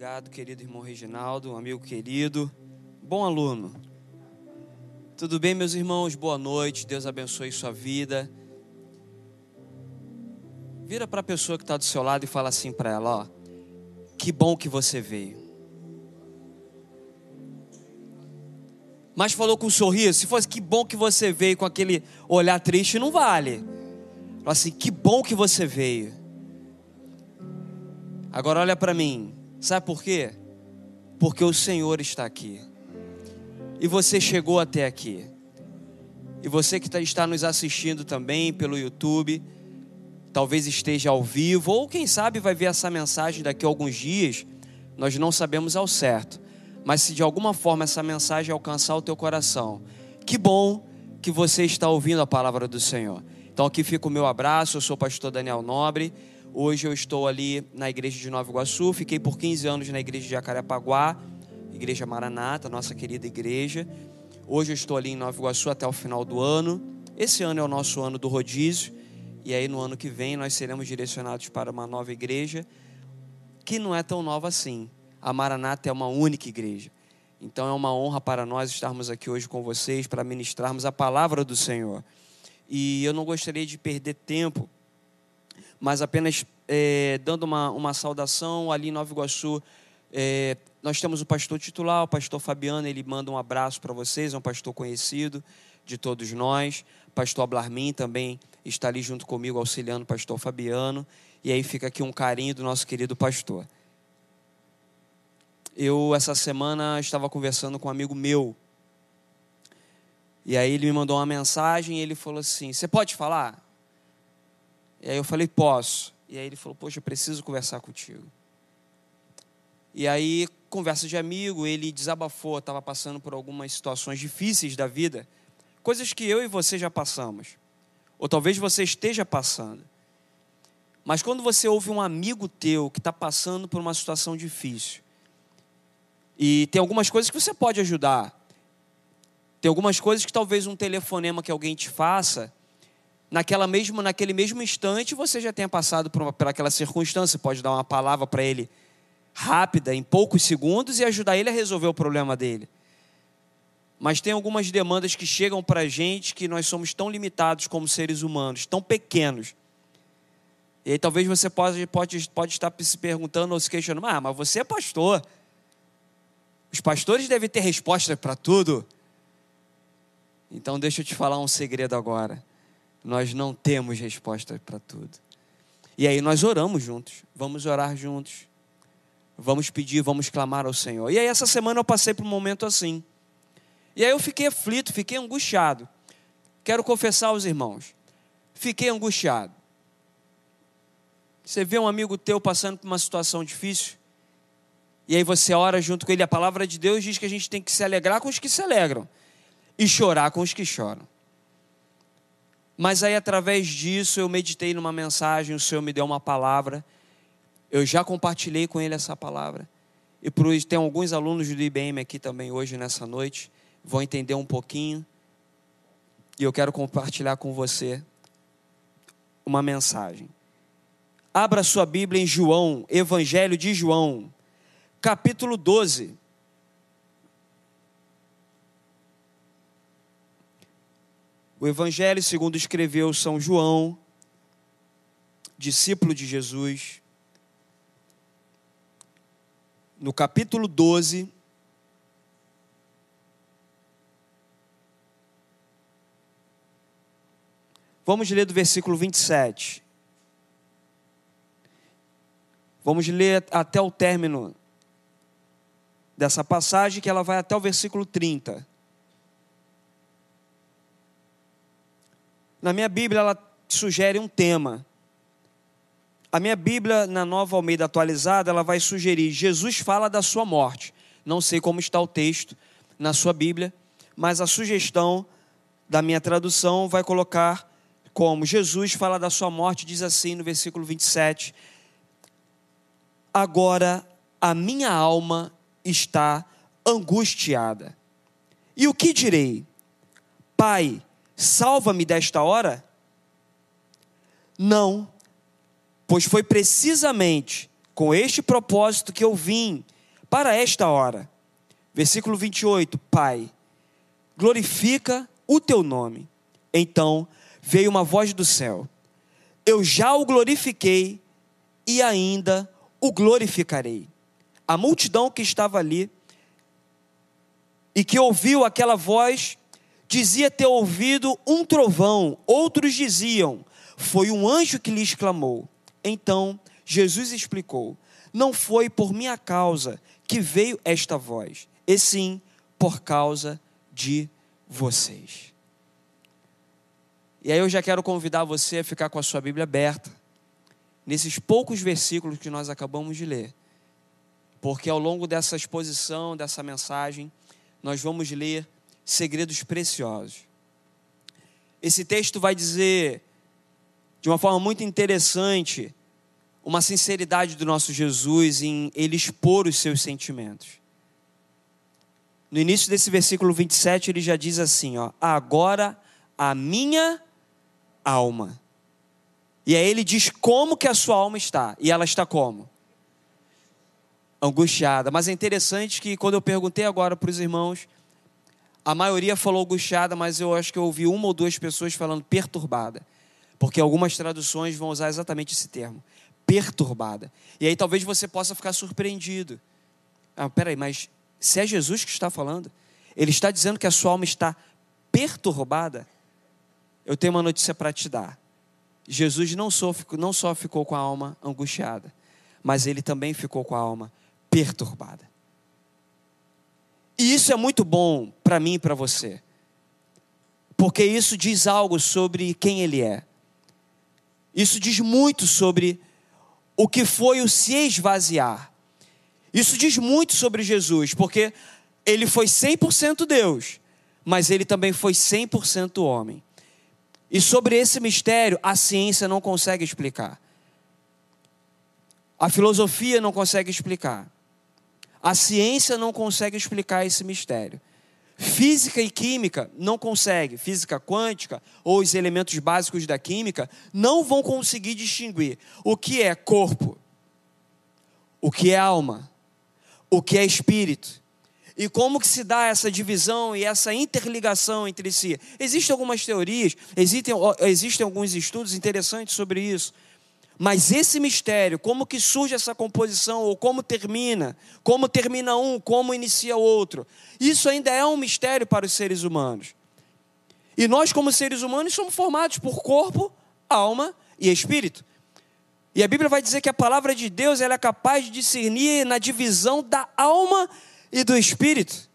Obrigado, querido irmão Reginaldo, um amigo querido, bom aluno. Tudo bem, meus irmãos? Boa noite, Deus abençoe sua vida. Vira para a pessoa que está do seu lado e fala assim para ela: ó, que bom que você veio. Mas falou com um sorriso. Se fosse que bom que você veio com aquele olhar triste, não vale. Falou assim: que bom que você veio. Agora olha para mim. Sabe por quê? Porque o Senhor está aqui. E você chegou até aqui. E você que tá, está nos assistindo também pelo YouTube, talvez esteja ao vivo, ou quem sabe vai ver essa mensagem daqui a alguns dias, nós não sabemos ao certo. Mas se de alguma forma essa mensagem alcançar o teu coração, que bom que você está ouvindo a palavra do Senhor. Então aqui fica o meu abraço, eu sou o pastor Daniel Nobre. Hoje eu estou ali na igreja de Nova Iguaçu, fiquei por 15 anos na igreja de Jacarepaguá, igreja Maranata, nossa querida igreja. Hoje eu estou ali em Nova Iguaçu até o final do ano. Esse ano é o nosso ano do rodízio, e aí no ano que vem nós seremos direcionados para uma nova igreja, que não é tão nova assim. A Maranata é uma única igreja. Então é uma honra para nós estarmos aqui hoje com vocês para ministrarmos a palavra do Senhor. E eu não gostaria de perder tempo mas apenas é, dando uma, uma saudação ali em Nova Iguaçu. É, nós temos o pastor titular, o pastor Fabiano, ele manda um abraço para vocês, é um pastor conhecido de todos nós. Pastor Ablarmin também está ali junto comigo, auxiliando o pastor Fabiano. E aí fica aqui um carinho do nosso querido pastor. Eu, essa semana, estava conversando com um amigo meu. E aí ele me mandou uma mensagem e ele falou assim: Você pode falar? E aí eu falei, posso. E aí ele falou, poxa, eu preciso conversar contigo. E aí, conversa de amigo, ele desabafou, estava passando por algumas situações difíceis da vida, coisas que eu e você já passamos, ou talvez você esteja passando. Mas quando você ouve um amigo teu que está passando por uma situação difícil, e tem algumas coisas que você pode ajudar, tem algumas coisas que talvez um telefonema que alguém te faça, naquela mesmo, naquele mesmo instante você já tenha passado por, uma, por aquela circunstância, pode dar uma palavra para ele rápida, em poucos segundos, e ajudar ele a resolver o problema dele. Mas tem algumas demandas que chegam para a gente que nós somos tão limitados como seres humanos, tão pequenos. E aí talvez você pode, pode, pode estar se perguntando ou se questionando, ah, mas você é pastor. Os pastores devem ter resposta para tudo. Então deixa eu te falar um segredo agora nós não temos resposta para tudo. E aí nós oramos juntos, vamos orar juntos, vamos pedir, vamos clamar ao Senhor. E aí essa semana eu passei por um momento assim. E aí eu fiquei aflito, fiquei angustiado. Quero confessar aos irmãos, fiquei angustiado. Você vê um amigo teu passando por uma situação difícil, e aí você ora junto com ele. A palavra de Deus diz que a gente tem que se alegrar com os que se alegram e chorar com os que choram. Mas aí, através disso, eu meditei numa mensagem, o Senhor me deu uma palavra. Eu já compartilhei com ele essa palavra. E por isso, tem alguns alunos do IBM aqui também hoje, nessa noite, vão entender um pouquinho. E eu quero compartilhar com você uma mensagem. Abra sua Bíblia em João, Evangelho de João, capítulo 12. O Evangelho, segundo escreveu São João, discípulo de Jesus, no capítulo 12, Vamos ler do versículo 27. Vamos ler até o término dessa passagem, que ela vai até o versículo 30. Na minha Bíblia, ela sugere um tema. A minha Bíblia, na nova Almeida atualizada, ela vai sugerir: Jesus fala da sua morte. Não sei como está o texto na sua Bíblia, mas a sugestão da minha tradução vai colocar como Jesus fala da sua morte, diz assim no versículo 27. Agora a minha alma está angustiada. E o que direi? Pai, salva-me desta hora? Não, pois foi precisamente com este propósito que eu vim para esta hora. Versículo 28, Pai, glorifica o teu nome. Então veio uma voz do céu: Eu já o glorifiquei e ainda o glorificarei. A multidão que estava ali e que ouviu aquela voz dizia ter ouvido um trovão, outros diziam: Foi um anjo que lhes clamou. Então Jesus explicou: Não foi por minha causa que veio esta voz, e sim por causa de vocês. E aí eu já quero convidar você a ficar com a sua Bíblia aberta, nesses poucos versículos que nós acabamos de ler, porque ao longo dessa exposição, dessa mensagem, nós vamos ler segredos preciosos. Esse texto vai dizer, de uma forma muito interessante, uma sinceridade do nosso Jesus em ele expor os seus sentimentos. No início desse versículo 27, ele já diz assim: ó, agora a minha alma. E aí ele diz como que a sua alma está. E ela está como? Angustiada. Mas é interessante que quando eu perguntei agora para os irmãos, a maioria falou angustiada, mas eu acho que eu ouvi uma ou duas pessoas falando perturbada. Porque algumas traduções vão usar exatamente esse termo. Perturbada. E aí talvez você possa ficar surpreendido. Ah, peraí, mas se é Jesus que está falando, ele está dizendo que a sua alma está perturbada. Eu tenho uma notícia para te dar. Jesus não só, não só ficou com a alma angustiada, mas ele também ficou com a alma perturbada. E isso é muito bom para mim e para você, porque isso diz algo sobre quem ele é. Isso diz muito sobre o que foi o se esvaziar. Isso diz muito sobre Jesus, porque ele foi 100% Deus, mas ele também foi 100% homem. E sobre esse mistério, a ciência não consegue explicar. A filosofia não consegue explicar. A ciência não consegue explicar esse mistério. Física e química não consegue, física quântica ou os elementos básicos da química não vão conseguir distinguir o que é corpo, o que é alma, o que é espírito. E como que se dá essa divisão e essa interligação entre si? Existem algumas teorias, existem, existem alguns estudos interessantes sobre isso. Mas esse mistério, como que surge essa composição, ou como termina, como termina um, como inicia outro, isso ainda é um mistério para os seres humanos. E nós, como seres humanos, somos formados por corpo, alma e espírito. E a Bíblia vai dizer que a palavra de Deus ela é capaz de discernir na divisão da alma e do espírito.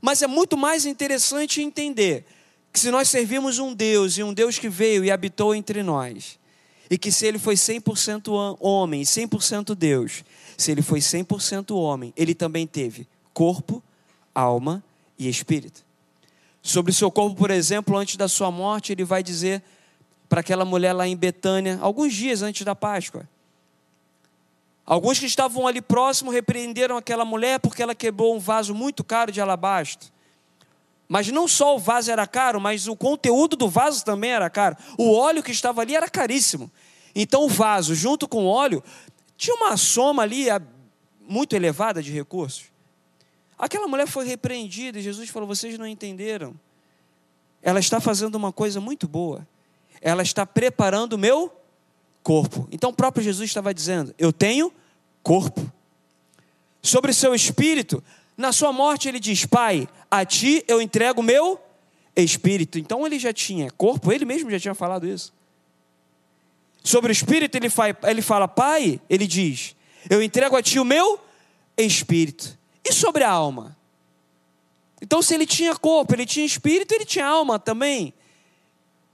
Mas é muito mais interessante entender que se nós servimos um Deus e um Deus que veio e habitou entre nós, e que se ele foi 100% homem e 100% Deus, se ele foi 100% homem, ele também teve corpo, alma e espírito. Sobre o seu corpo, por exemplo, antes da sua morte, ele vai dizer para aquela mulher lá em Betânia, alguns dias antes da Páscoa. Alguns que estavam ali próximo repreenderam aquela mulher porque ela quebrou um vaso muito caro de alabastro. Mas não só o vaso era caro, mas o conteúdo do vaso também era caro. O óleo que estava ali era caríssimo. Então o vaso, junto com o óleo, tinha uma soma ali muito elevada de recursos. Aquela mulher foi repreendida e Jesus falou: Vocês não entenderam. Ela está fazendo uma coisa muito boa ela está preparando o meu corpo. Então o próprio Jesus estava dizendo: Eu tenho corpo. Sobre o seu espírito, na sua morte ele diz: Pai, a ti eu entrego meu espírito. Então ele já tinha corpo, ele mesmo já tinha falado isso. Sobre o espírito, ele fala, ele fala Pai, ele diz: Eu entrego a ti o meu espírito. E sobre a alma? Então, se ele tinha corpo, ele tinha espírito, ele tinha alma também.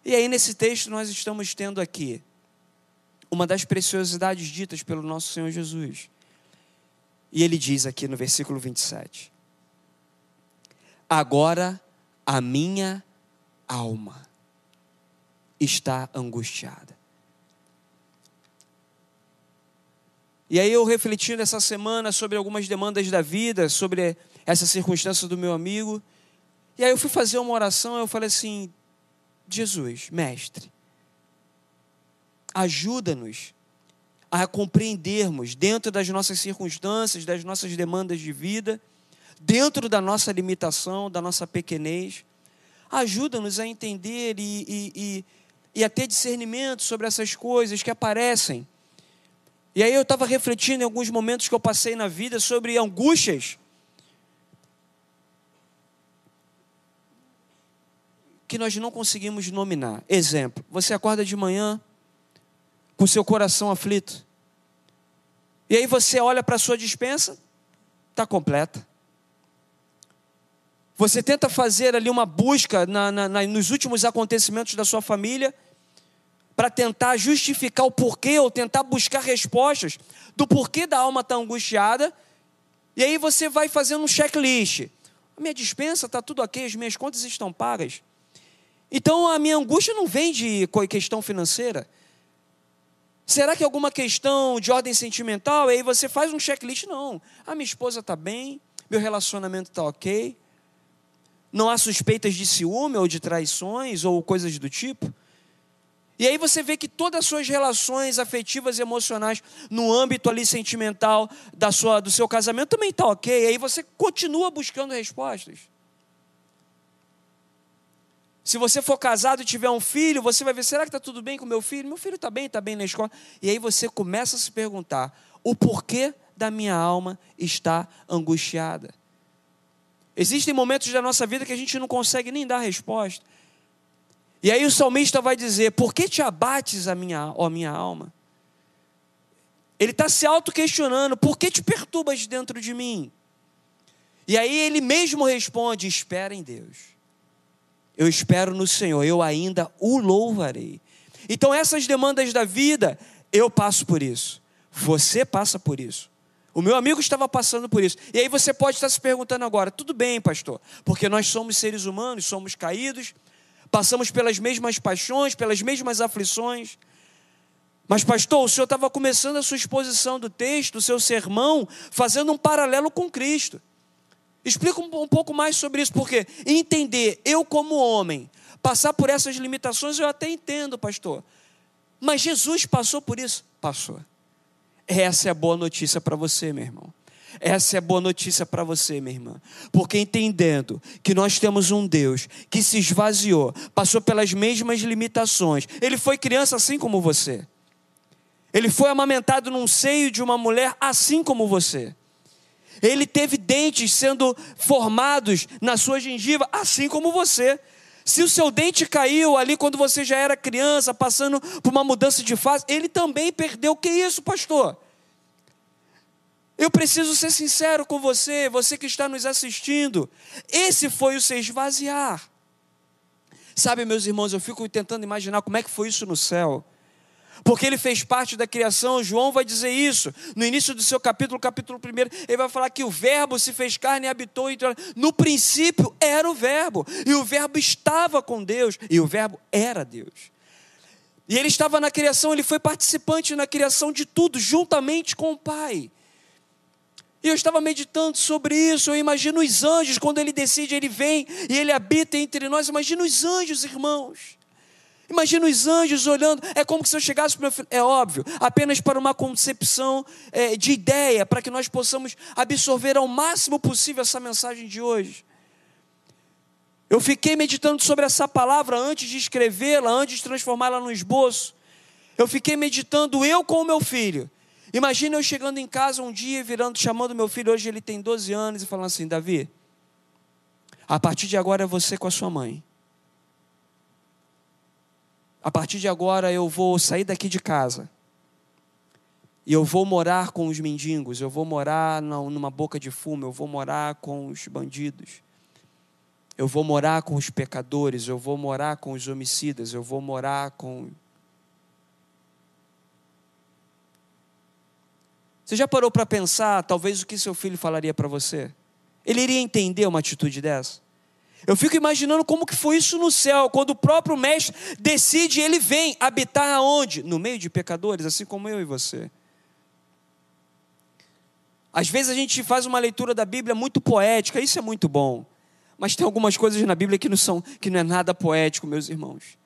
E aí, nesse texto, nós estamos tendo aqui uma das preciosidades ditas pelo nosso Senhor Jesus. E ele diz aqui no versículo 27: Agora a minha alma está angustiada. E aí eu refletindo essa semana sobre algumas demandas da vida, sobre essa circunstância do meu amigo, e aí eu fui fazer uma oração, eu falei assim: Jesus, mestre, ajuda-nos a compreendermos dentro das nossas circunstâncias, das nossas demandas de vida, dentro da nossa limitação, da nossa pequenez. Ajuda-nos a entender e, e, e, e, a ter discernimento sobre essas coisas que aparecem. E aí eu estava refletindo em alguns momentos que eu passei na vida sobre angústias que nós não conseguimos nominar. Exemplo: você acorda de manhã com seu coração aflito. E aí você olha para a sua dispensa, está completa. Você tenta fazer ali uma busca na, na, na, nos últimos acontecimentos da sua família para tentar justificar o porquê ou tentar buscar respostas do porquê da alma estar tá angustiada. E aí você vai fazendo um checklist. A minha dispensa está tudo ok, as minhas contas estão pagas. Então a minha angústia não vem de questão financeira. Será que alguma questão de ordem sentimental? E aí você faz um checklist, não. A minha esposa está bem, meu relacionamento está ok. Não há suspeitas de ciúme ou de traições ou coisas do tipo. E aí você vê que todas as suas relações afetivas e emocionais no âmbito ali sentimental da sua, do seu casamento também está ok. E aí você continua buscando respostas. Se você for casado e tiver um filho, você vai ver: será que está tudo bem com meu filho? Meu filho está bem, está bem na escola. E aí você começa a se perguntar: o porquê da minha alma está angustiada? Existem momentos da nossa vida que a gente não consegue nem dar resposta. E aí o salmista vai dizer: Por que te abates a minha, a minha alma? Ele está se auto-questionando: Por que te perturbas dentro de mim? E aí ele mesmo responde: Espera em Deus. Eu espero no Senhor, eu ainda o louvarei. Então, essas demandas da vida, eu passo por isso. Você passa por isso. O meu amigo estava passando por isso. E aí você pode estar se perguntando agora: tudo bem, pastor, porque nós somos seres humanos, somos caídos, passamos pelas mesmas paixões, pelas mesmas aflições. Mas, pastor, o senhor estava começando a sua exposição do texto, o seu sermão, fazendo um paralelo com Cristo. Explica um, um pouco mais sobre isso, porque entender, eu como homem, passar por essas limitações, eu até entendo, pastor. Mas Jesus passou por isso? Passou. Essa é a boa notícia para você, meu irmão. Essa é a boa notícia para você, minha irmã. Porque entendendo que nós temos um Deus que se esvaziou, passou pelas mesmas limitações. Ele foi criança assim como você. Ele foi amamentado num seio de uma mulher assim como você. Ele teve dentes sendo formados na sua gengiva, assim como você. Se o seu dente caiu ali quando você já era criança, passando por uma mudança de fase, ele também perdeu. O que é isso, pastor? Eu preciso ser sincero com você, você que está nos assistindo. Esse foi o se esvaziar. Sabe, meus irmãos, eu fico tentando imaginar como é que foi isso no céu porque ele fez parte da criação. João vai dizer isso no início do seu capítulo, capítulo 1. Ele vai falar que o Verbo se fez carne e habitou entre nós. No princípio era o Verbo, e o Verbo estava com Deus, e o Verbo era Deus. E ele estava na criação, ele foi participante na criação de tudo, juntamente com o Pai. E eu estava meditando sobre isso. Eu imagino os anjos, quando ele decide, ele vem e ele habita entre nós. Imagina os anjos, irmãos. Imagina os anjos olhando, é como se eu chegasse para meu filho, é óbvio, apenas para uma concepção é, de ideia, para que nós possamos absorver ao máximo possível essa mensagem de hoje. Eu fiquei meditando sobre essa palavra antes de escrevê-la, antes de transformá-la no esboço. Eu fiquei meditando eu com o meu filho. Imagina eu chegando em casa um dia, virando, chamando meu filho, hoje ele tem 12 anos, e falando assim: Davi, a partir de agora é você com a sua mãe. A partir de agora eu vou sair daqui de casa. E eu vou morar com os mendigos, eu vou morar numa boca de fumo, eu vou morar com os bandidos. Eu vou morar com os pecadores, eu vou morar com os homicidas, eu vou morar com. Você já parou para pensar, talvez, o que seu filho falaria para você? Ele iria entender uma atitude dessa? Eu fico imaginando como que foi isso no céu, quando o próprio mestre decide, ele vem habitar aonde? No meio de pecadores, assim como eu e você. Às vezes a gente faz uma leitura da Bíblia muito poética, isso é muito bom. Mas tem algumas coisas na Bíblia que não são, que não é nada poético, meus irmãos.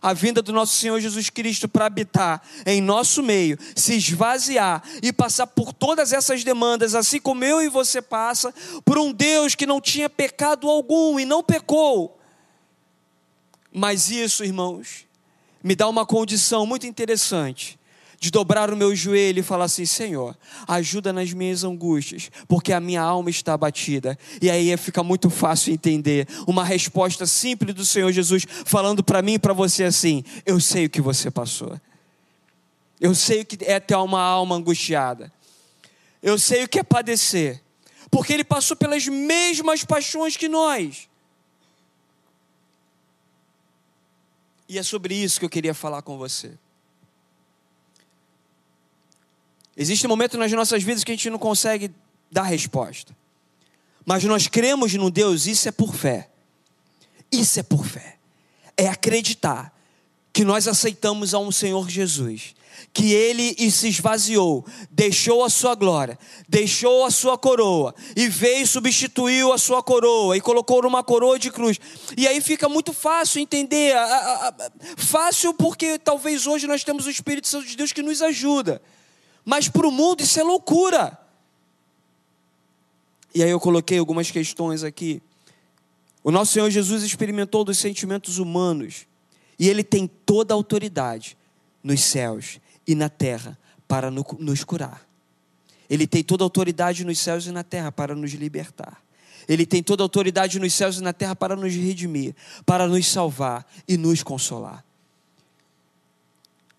A vinda do nosso Senhor Jesus Cristo para habitar em nosso meio, se esvaziar e passar por todas essas demandas, assim como eu e você passa, por um Deus que não tinha pecado algum e não pecou. Mas isso, irmãos, me dá uma condição muito interessante de dobrar o meu joelho e falar assim: Senhor, ajuda nas minhas angústias, porque a minha alma está abatida. E aí fica muito fácil entender uma resposta simples do Senhor Jesus falando para mim e para você assim: Eu sei o que você passou. Eu sei o que é ter uma alma angustiada. Eu sei o que é padecer. Porque ele passou pelas mesmas paixões que nós. E é sobre isso que eu queria falar com você. Existem momentos nas nossas vidas que a gente não consegue dar resposta. Mas nós cremos no Deus, isso é por fé. Isso é por fé. É acreditar que nós aceitamos a um Senhor Jesus, que ele se esvaziou, deixou a sua glória, deixou a sua coroa e veio substituiu a sua coroa e colocou numa coroa de cruz. E aí fica muito fácil entender, fácil porque talvez hoje nós temos o Espírito Santo de Deus que nos ajuda. Mas para o mundo isso é loucura. E aí eu coloquei algumas questões aqui. O nosso Senhor Jesus experimentou dos sentimentos humanos e ele tem toda a autoridade nos céus e na terra para nos curar. Ele tem toda a autoridade nos céus e na terra para nos libertar. Ele tem toda a autoridade nos céus e na terra para nos redimir, para nos salvar e nos consolar.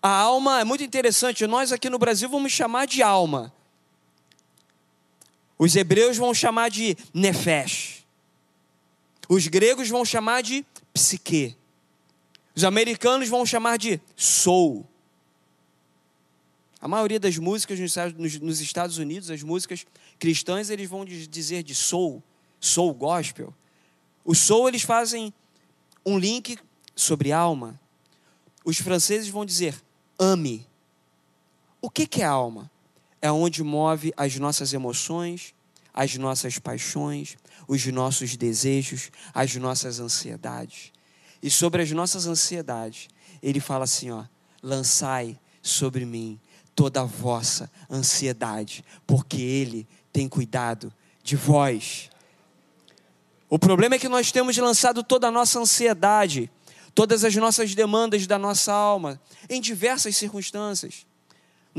A alma é muito interessante, nós aqui no Brasil vamos chamar de alma. Os hebreus vão chamar de nefesh. Os gregos vão chamar de psique. Os americanos vão chamar de soul. A maioria das músicas nos Estados Unidos, as músicas cristãs, eles vão dizer de soul, soul gospel. O soul eles fazem um link sobre alma. Os franceses vão dizer ame. O que, que é alma? É onde move as nossas emoções, as nossas paixões, os nossos desejos, as nossas ansiedades. E sobre as nossas ansiedades, ele fala assim: ó, lançai sobre mim toda a vossa ansiedade, porque ele tem cuidado de vós. O problema é que nós temos lançado toda a nossa ansiedade todas as nossas demandas da nossa alma, em diversas circunstâncias.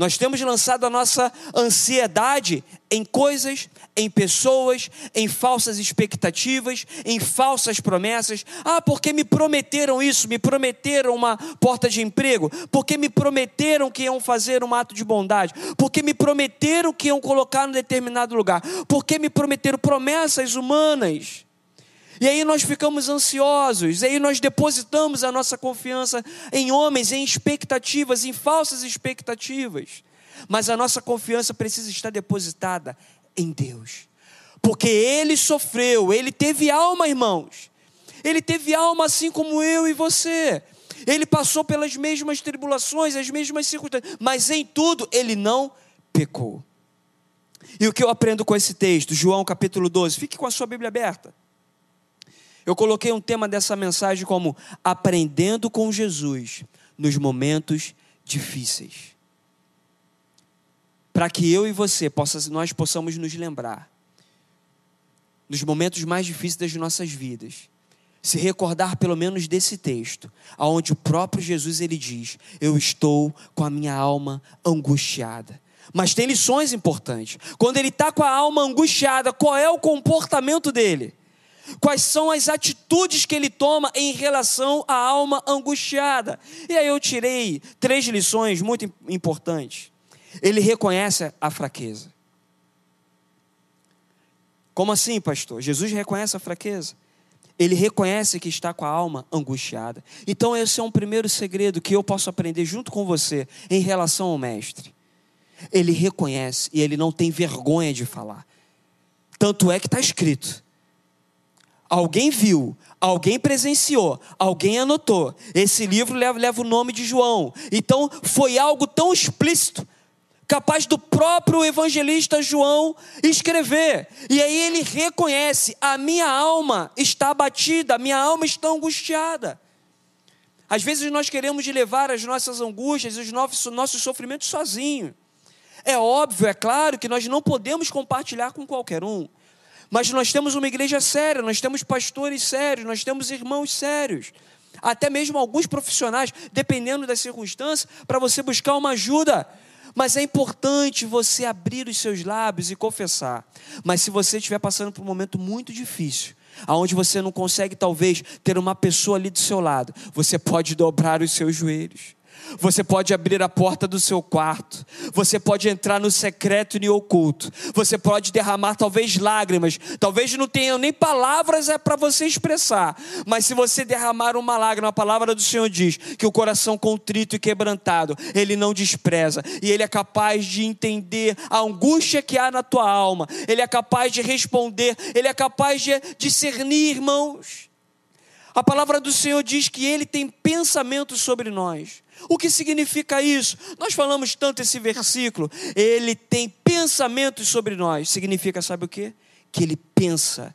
Nós temos lançado a nossa ansiedade em coisas, em pessoas, em falsas expectativas, em falsas promessas. Ah, porque me prometeram isso, me prometeram uma porta de emprego, porque me prometeram que iam fazer um ato de bondade, porque me prometeram que iam colocar em determinado lugar, porque me prometeram promessas humanas. E aí nós ficamos ansiosos, e aí nós depositamos a nossa confiança em homens, em expectativas, em falsas expectativas. Mas a nossa confiança precisa estar depositada em Deus. Porque ele sofreu, ele teve alma, irmãos. Ele teve alma assim como eu e você. Ele passou pelas mesmas tribulações, as mesmas circunstâncias, mas em tudo ele não pecou. E o que eu aprendo com esse texto, João capítulo 12, fique com a sua Bíblia aberta. Eu coloquei um tema dessa mensagem como aprendendo com Jesus nos momentos difíceis. Para que eu e você possa, nós possamos nos lembrar nos momentos mais difíceis das nossas vidas, se recordar pelo menos desse texto, aonde o próprio Jesus ele diz: "Eu estou com a minha alma angustiada". Mas tem lições importantes. Quando ele está com a alma angustiada, qual é o comportamento dele? Quais são as atitudes que ele toma em relação à alma angustiada? E aí eu tirei três lições muito importantes. Ele reconhece a fraqueza. Como assim, pastor? Jesus reconhece a fraqueza. Ele reconhece que está com a alma angustiada. Então, esse é um primeiro segredo que eu posso aprender junto com você em relação ao Mestre. Ele reconhece e ele não tem vergonha de falar. Tanto é que está escrito: Alguém viu, alguém presenciou, alguém anotou. Esse livro leva, leva o nome de João. Então foi algo tão explícito, capaz do próprio evangelista João escrever. E aí ele reconhece: a minha alma está abatida, a minha alma está angustiada. Às vezes nós queremos levar as nossas angústias os nossos sofrimentos sozinhos. É óbvio, é claro que nós não podemos compartilhar com qualquer um. Mas nós temos uma igreja séria, nós temos pastores sérios, nós temos irmãos sérios. Até mesmo alguns profissionais, dependendo das circunstâncias, para você buscar uma ajuda. Mas é importante você abrir os seus lábios e confessar. Mas se você estiver passando por um momento muito difícil, aonde você não consegue talvez ter uma pessoa ali do seu lado, você pode dobrar os seus joelhos. Você pode abrir a porta do seu quarto. Você pode entrar no secreto e no oculto. Você pode derramar talvez lágrimas. Talvez não tenha nem palavras é para você expressar. Mas se você derramar uma lágrima, a palavra do Senhor diz que o coração contrito e quebrantado, ele não despreza. E ele é capaz de entender a angústia que há na tua alma. Ele é capaz de responder. Ele é capaz de discernir, irmãos. A palavra do Senhor diz que ele tem pensamentos sobre nós. O que significa isso? Nós falamos tanto esse versículo. Ele tem pensamentos sobre nós. Significa, sabe o que? Que ele pensa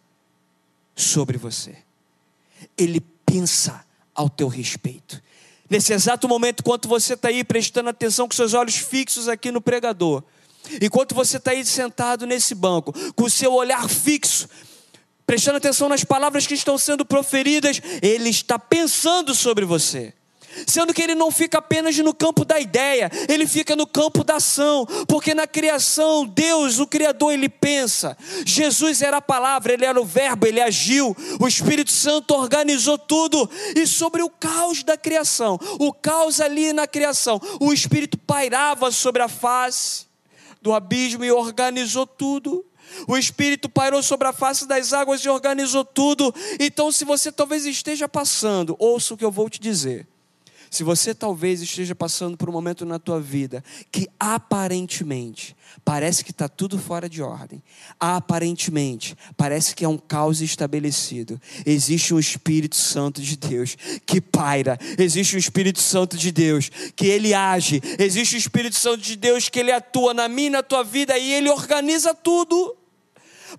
sobre você. Ele pensa ao teu respeito. Nesse exato momento, enquanto você está aí prestando atenção com seus olhos fixos aqui no pregador, enquanto você está aí sentado nesse banco, com o seu olhar fixo, prestando atenção nas palavras que estão sendo proferidas, ele está pensando sobre você sendo que ele não fica apenas no campo da ideia, ele fica no campo da ação, porque na criação, Deus, o Criador, ele pensa. Jesus era a palavra, ele era o Verbo, ele agiu, o Espírito Santo organizou tudo, e sobre o caos da criação, o caos ali na criação, o Espírito pairava sobre a face do abismo e organizou tudo. O Espírito pairou sobre a face das águas e organizou tudo. Então, se você talvez esteja passando, ouça o que eu vou te dizer. Se você talvez esteja passando por um momento na tua vida que aparentemente parece que está tudo fora de ordem, aparentemente parece que é um caos estabelecido, existe um Espírito Santo de Deus que paira, existe um Espírito Santo de Deus que ele age, existe o um Espírito Santo de Deus que ele atua na minha na tua vida e ele organiza tudo.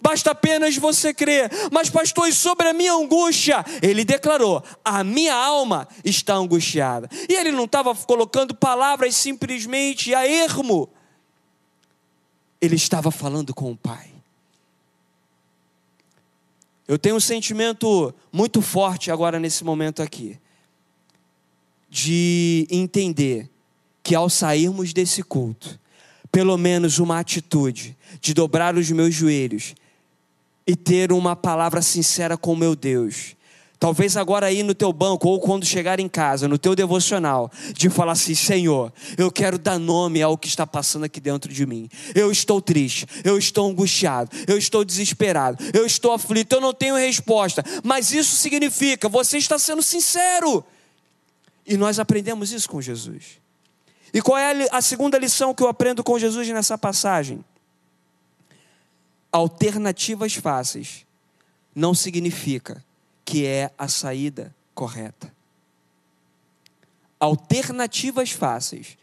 Basta apenas você crer. Mas, pastor, e sobre a minha angústia? Ele declarou: a minha alma está angustiada. E ele não estava colocando palavras simplesmente a ermo. Ele estava falando com o Pai. Eu tenho um sentimento muito forte agora nesse momento aqui, de entender que ao sairmos desse culto, pelo menos uma atitude de dobrar os meus joelhos e ter uma palavra sincera com o meu Deus. Talvez agora aí no teu banco ou quando chegar em casa, no teu devocional, de falar assim: Senhor, eu quero dar nome ao que está passando aqui dentro de mim. Eu estou triste, eu estou angustiado, eu estou desesperado, eu estou aflito, eu não tenho resposta. Mas isso significa você está sendo sincero. E nós aprendemos isso com Jesus. E qual é a segunda lição que eu aprendo com Jesus nessa passagem? Alternativas fáceis não significa que é a saída correta. Alternativas fáceis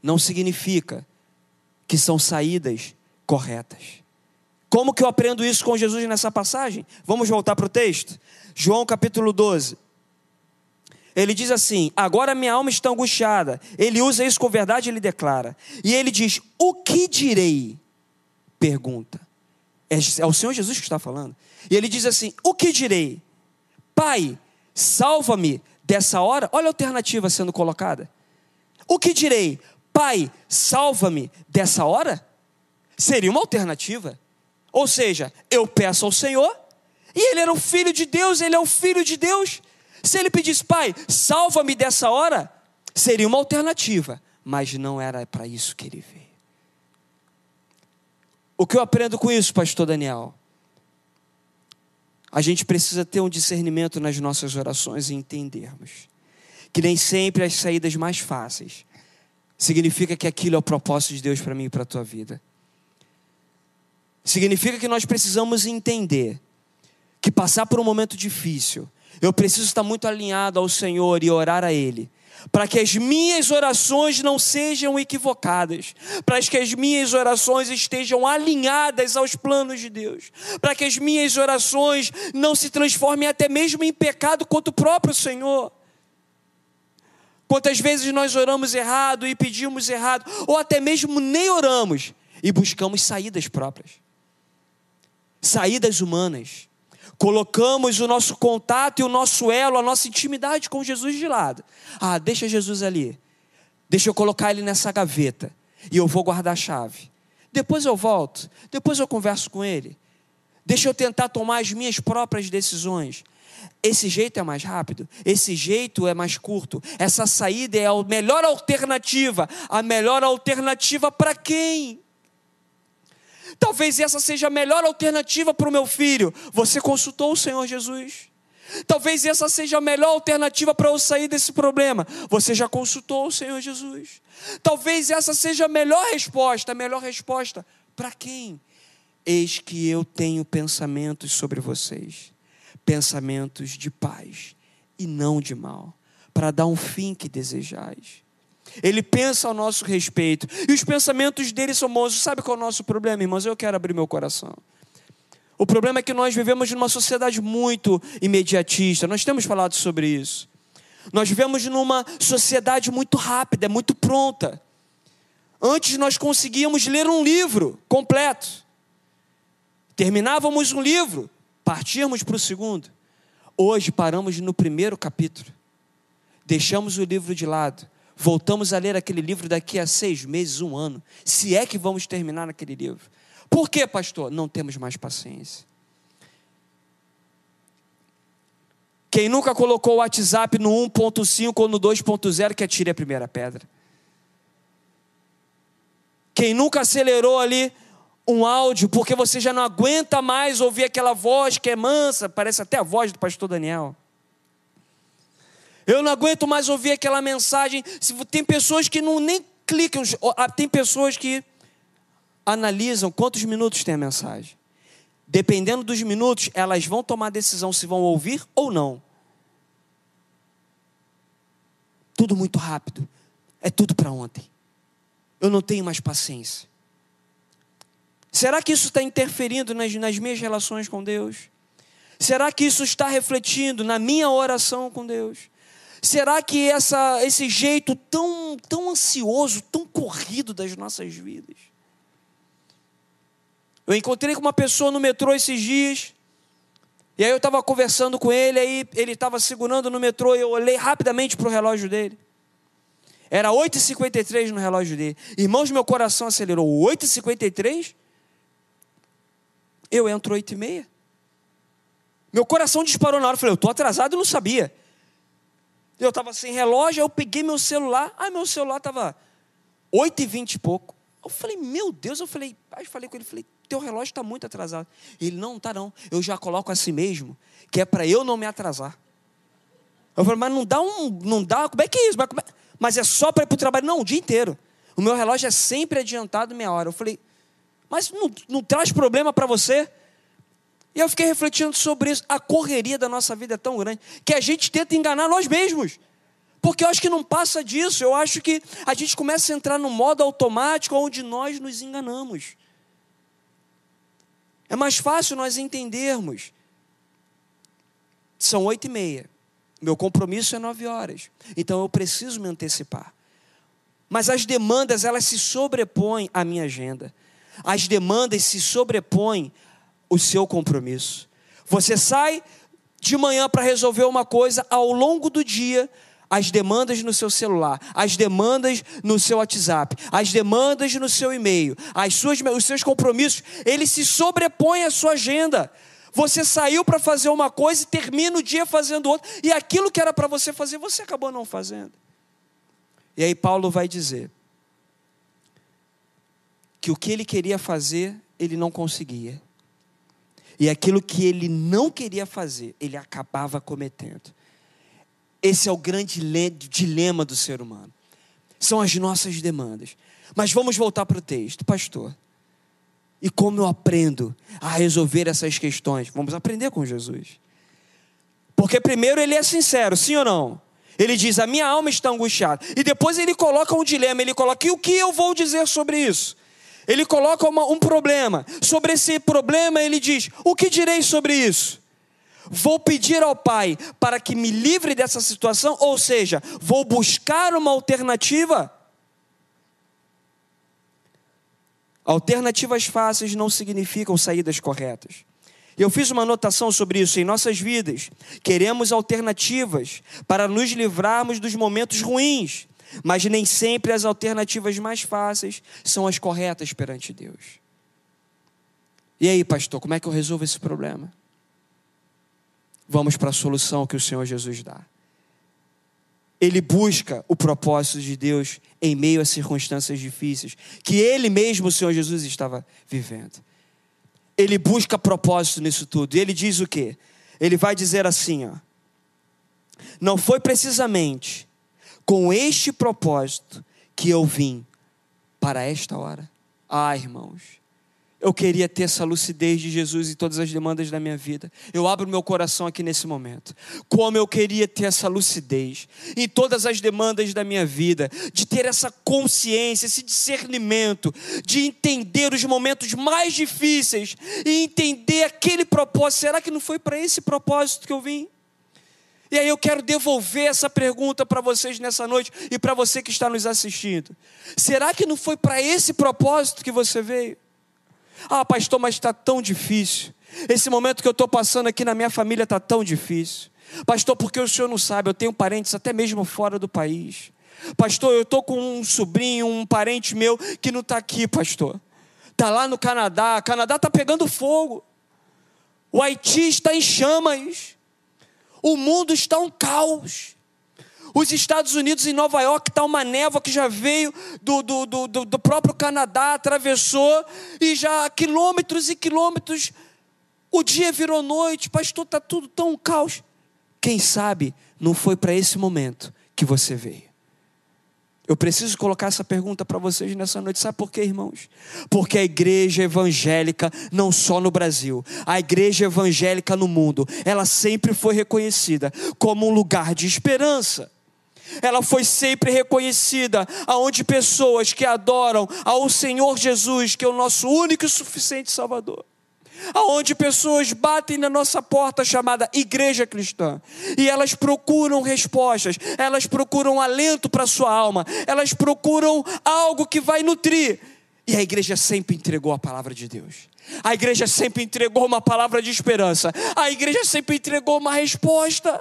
não significa que são saídas corretas. Como que eu aprendo isso com Jesus nessa passagem? Vamos voltar para o texto? João capítulo 12. Ele diz assim: Agora minha alma está angustiada. Ele usa isso com verdade, ele declara. E ele diz: O que direi? Pergunta. É, é o Senhor Jesus que está falando. E ele diz assim: O que direi? Pai, salva-me dessa hora. Olha a alternativa sendo colocada. O que direi? Pai, salva-me dessa hora? Seria uma alternativa. Ou seja, eu peço ao Senhor, e ele era o filho de Deus, ele é o filho de Deus. Se ele pedisse, Pai, salva-me dessa hora, seria uma alternativa, mas não era para isso que ele veio. O que eu aprendo com isso, pastor Daniel? A gente precisa ter um discernimento nas nossas orações e entendermos que nem sempre as saídas mais fáceis significa que aquilo é o propósito de Deus para mim e para a tua vida. Significa que nós precisamos entender que passar por um momento difícil, eu preciso estar muito alinhado ao Senhor e orar a Ele para que as minhas orações não sejam equivocadas, para que as minhas orações estejam alinhadas aos planos de Deus, para que as minhas orações não se transformem até mesmo em pecado contra o próprio Senhor. Quantas vezes nós oramos errado e pedimos errado, ou até mesmo nem oramos e buscamos saídas próprias, saídas humanas. Colocamos o nosso contato e o nosso elo, a nossa intimidade com Jesus de lado. Ah, deixa Jesus ali. Deixa eu colocar ele nessa gaveta e eu vou guardar a chave. Depois eu volto, depois eu converso com ele. Deixa eu tentar tomar as minhas próprias decisões. Esse jeito é mais rápido, esse jeito é mais curto. Essa saída é a melhor alternativa. A melhor alternativa para quem? Talvez essa seja a melhor alternativa para o meu filho. Você consultou o Senhor Jesus? Talvez essa seja a melhor alternativa para eu sair desse problema. Você já consultou o Senhor Jesus? Talvez essa seja a melhor resposta. A melhor resposta para quem? Eis que eu tenho pensamentos sobre vocês pensamentos de paz e não de mal, para dar um fim que desejais. Ele pensa ao nosso respeito, e os pensamentos dele são bons. Sabe qual é o nosso problema, irmãos? Eu quero abrir meu coração. O problema é que nós vivemos numa sociedade muito imediatista, nós temos falado sobre isso. Nós vivemos numa sociedade muito rápida, muito pronta. Antes nós conseguíamos ler um livro completo. Terminávamos um livro, partirmos para o segundo. Hoje paramos no primeiro capítulo, deixamos o livro de lado, voltamos a ler aquele livro daqui a seis meses, um ano, se é que vamos terminar aquele livro. Por quê, pastor? Não temos mais paciência. Quem nunca colocou o WhatsApp no 1.5 ou no 2.0 que atire a primeira pedra. Quem nunca acelerou ali um áudio, porque você já não aguenta mais ouvir aquela voz que é mansa, parece até a voz do pastor Daniel. Eu não aguento mais ouvir aquela mensagem. Tem pessoas que não nem clicam, ah, tem pessoas que analisam quantos minutos tem a mensagem. Dependendo dos minutos, elas vão tomar decisão se vão ouvir ou não. Tudo muito rápido. É tudo para ontem. Eu não tenho mais paciência. Será que isso está interferindo nas, nas minhas relações com Deus? Será que isso está refletindo na minha oração com Deus? Será que essa, esse jeito tão, tão ansioso, tão corrido das nossas vidas? Eu encontrei com uma pessoa no metrô esses dias, e aí eu estava conversando com ele, aí ele estava segurando no metrô, e eu olhei rapidamente para o relógio dele. Era 8h53 no relógio dele. Irmãos, meu coração acelerou. 8h53? Eu entro oito e meia. Meu coração disparou na hora. Eu falei, eu estou atrasado e não sabia. Eu estava sem relógio, eu peguei meu celular. Ah, meu celular estava oito e vinte e pouco. Eu falei, meu Deus, eu falei, aí falei com ele, falei, teu relógio está muito atrasado. Ele, não, está não. Eu já coloco assim mesmo, que é para eu não me atrasar. Eu falei, mas não dá um. Não dá, como é que é isso? Mas, é? mas é só para ir para o trabalho? Não, o dia inteiro. O meu relógio é sempre adiantado meia hora. Eu falei, mas não, não traz problema para você? E eu fiquei refletindo sobre isso. A correria da nossa vida é tão grande que a gente tenta enganar nós mesmos. Porque eu acho que não passa disso. Eu acho que a gente começa a entrar no modo automático onde nós nos enganamos. É mais fácil nós entendermos. São oito e meia. Meu compromisso é nove horas. Então eu preciso me antecipar. Mas as demandas, elas se sobrepõem à minha agenda as demandas se sobrepõem o seu compromisso. Você sai de manhã para resolver uma coisa, ao longo do dia, as demandas no seu celular, as demandas no seu WhatsApp, as demandas no seu e-mail, as suas, os seus compromissos, eles se sobrepõem à sua agenda. Você saiu para fazer uma coisa e termina o dia fazendo outra, e aquilo que era para você fazer, você acabou não fazendo. E aí Paulo vai dizer: que o que ele queria fazer, ele não conseguia. E aquilo que ele não queria fazer, ele acabava cometendo. Esse é o grande dilema do ser humano. São as nossas demandas. Mas vamos voltar para o texto, pastor. E como eu aprendo a resolver essas questões? Vamos aprender com Jesus. Porque primeiro ele é sincero, sim ou não? Ele diz: A minha alma está angustiada. E depois ele coloca um dilema. Ele coloca: E o que eu vou dizer sobre isso? Ele coloca uma, um problema. Sobre esse problema, ele diz: O que direi sobre isso? Vou pedir ao Pai para que me livre dessa situação, ou seja, vou buscar uma alternativa. Alternativas fáceis não significam saídas corretas. Eu fiz uma anotação sobre isso em nossas vidas. Queremos alternativas para nos livrarmos dos momentos ruins, mas nem sempre as alternativas mais fáceis são as corretas perante Deus. E aí, pastor, como é que eu resolvo esse problema? Vamos para a solução que o Senhor Jesus dá. Ele busca o propósito de Deus em meio a circunstâncias difíceis que ele mesmo, o Senhor Jesus, estava vivendo. Ele busca propósito nisso tudo. E ele diz o quê? Ele vai dizer assim, ó: Não foi precisamente com este propósito que eu vim para esta hora. Ah, irmãos, eu queria ter essa lucidez de Jesus em todas as demandas da minha vida. Eu abro meu coração aqui nesse momento. Como eu queria ter essa lucidez em todas as demandas da minha vida, de ter essa consciência, esse discernimento, de entender os momentos mais difíceis e entender aquele propósito. Será que não foi para esse propósito que eu vim? E aí eu quero devolver essa pergunta para vocês nessa noite e para você que está nos assistindo. Será que não foi para esse propósito que você veio? Ah, pastor, mas está tão difícil. Esse momento que eu estou passando aqui na minha família está tão difícil. Pastor, porque o senhor não sabe, eu tenho parentes até mesmo fora do país. Pastor, eu estou com um sobrinho, um parente meu que não está aqui, pastor. Está lá no Canadá. O Canadá está pegando fogo. O Haiti está em chamas. O mundo está um caos. Os Estados Unidos, em Nova York, está uma névoa que já veio do, do, do, do próprio Canadá, atravessou, e já quilômetros e quilômetros, o dia virou noite, pastor, está tudo tão caos. Quem sabe não foi para esse momento que você veio. Eu preciso colocar essa pergunta para vocês nessa noite. Sabe por quê, irmãos? Porque a igreja evangélica, não só no Brasil, a igreja evangélica no mundo, ela sempre foi reconhecida como um lugar de esperança ela foi sempre reconhecida, aonde pessoas que adoram ao Senhor Jesus, que é o nosso único e suficiente Salvador, aonde pessoas batem na nossa porta chamada igreja cristã, e elas procuram respostas, elas procuram alento para sua alma, elas procuram algo que vai nutrir. E a igreja sempre entregou a palavra de Deus. A igreja sempre entregou uma palavra de esperança. A igreja sempre entregou uma resposta.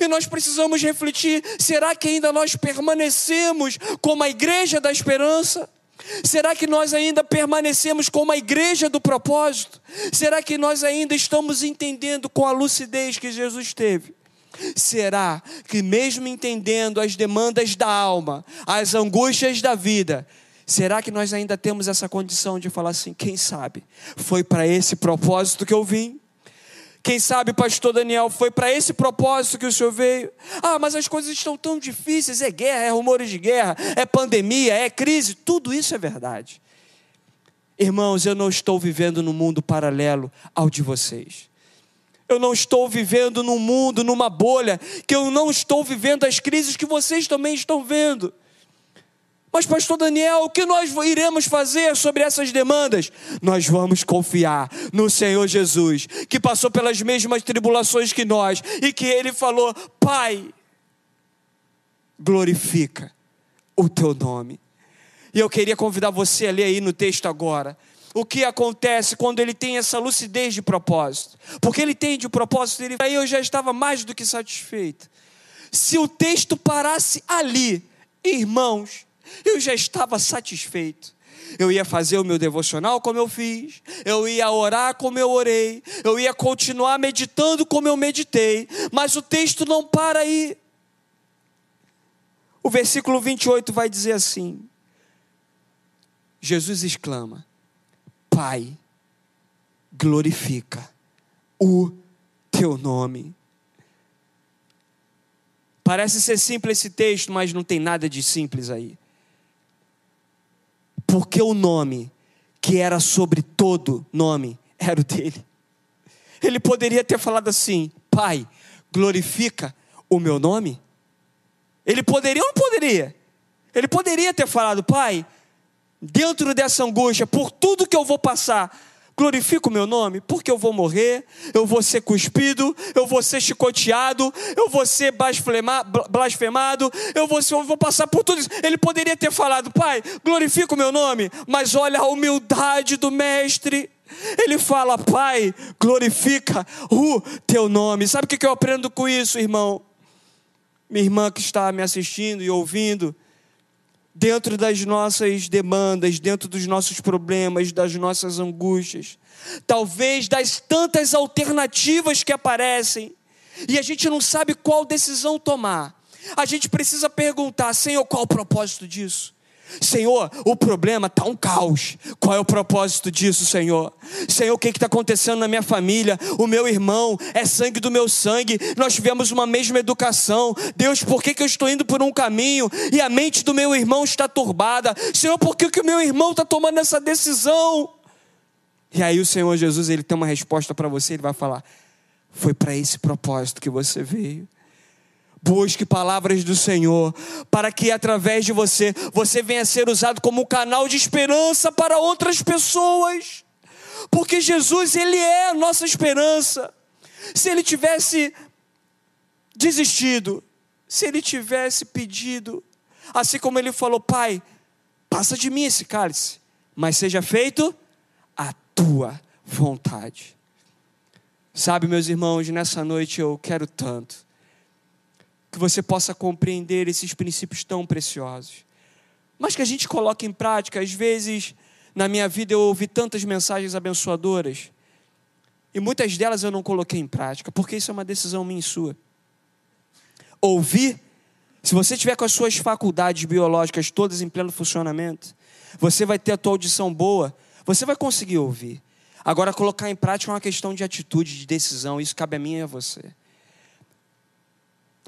E nós precisamos refletir: será que ainda nós permanecemos como a igreja da esperança? Será que nós ainda permanecemos como a igreja do propósito? Será que nós ainda estamos entendendo com a lucidez que Jesus teve? Será que, mesmo entendendo as demandas da alma, as angústias da vida, será que nós ainda temos essa condição de falar assim: quem sabe, foi para esse propósito que eu vim? Quem sabe, pastor Daniel, foi para esse propósito que o senhor veio. Ah, mas as coisas estão tão difíceis, é guerra, é rumores de guerra, é pandemia, é crise, tudo isso é verdade. Irmãos, eu não estou vivendo num mundo paralelo ao de vocês. Eu não estou vivendo num mundo, numa bolha, que eu não estou vivendo as crises que vocês também estão vendo. Mas, pastor Daniel, o que nós iremos fazer sobre essas demandas? Nós vamos confiar no Senhor Jesus, que passou pelas mesmas tribulações que nós e que ele falou: Pai, glorifica o teu nome. E eu queria convidar você a ler aí no texto agora. O que acontece quando ele tem essa lucidez de propósito? Porque ele tem de propósito, ele... aí eu já estava mais do que satisfeito. Se o texto parasse ali, irmãos, eu já estava satisfeito. Eu ia fazer o meu devocional como eu fiz, eu ia orar como eu orei, eu ia continuar meditando como eu meditei, mas o texto não para aí. O versículo 28 vai dizer assim: Jesus exclama: Pai, glorifica o teu nome. Parece ser simples esse texto, mas não tem nada de simples aí porque o nome que era sobre todo nome era o dele. Ele poderia ter falado assim: Pai, glorifica o meu nome. Ele poderia ou não poderia? Ele poderia ter falado: Pai, dentro dessa angústia, por tudo que eu vou passar, glorifica o meu nome, porque eu vou morrer, eu vou ser cuspido, eu vou ser chicoteado, eu vou ser blasfemado, eu vou, ser, eu vou passar por tudo isso. Ele poderia ter falado, Pai, glorifica o meu nome, mas olha a humildade do Mestre. Ele fala, Pai, glorifica o teu nome. Sabe o que eu aprendo com isso, irmão? Minha irmã que está me assistindo e ouvindo, dentro das nossas demandas, dentro dos nossos problemas, das nossas angústias, talvez das tantas alternativas que aparecem, e a gente não sabe qual decisão tomar. A gente precisa perguntar, Senhor, qual o propósito disso? Senhor, o problema está um caos. Qual é o propósito disso, Senhor? Senhor, o que está acontecendo na minha família? O meu irmão é sangue do meu sangue. Nós tivemos uma mesma educação. Deus, por que, que eu estou indo por um caminho e a mente do meu irmão está turbada? Senhor, por que, que o meu irmão está tomando essa decisão? E aí o Senhor Jesus ele tem uma resposta para você. Ele vai falar: Foi para esse propósito que você veio. Busque palavras do Senhor, para que através de você, você venha a ser usado como canal de esperança para outras pessoas. Porque Jesus, Ele é a nossa esperança. Se Ele tivesse desistido, se Ele tivesse pedido, assim como Ele falou, Pai, passa de mim esse cálice, mas seja feito a tua vontade. Sabe, meus irmãos, nessa noite eu quero tanto que você possa compreender esses princípios tão preciosos. Mas que a gente coloque em prática, às vezes, na minha vida eu ouvi tantas mensagens abençoadoras, e muitas delas eu não coloquei em prática, porque isso é uma decisão minha e sua. Ouvir, se você tiver com as suas faculdades biológicas todas em pleno funcionamento, você vai ter a tua audição boa, você vai conseguir ouvir. Agora, colocar em prática é uma questão de atitude, de decisão, isso cabe a mim e a você.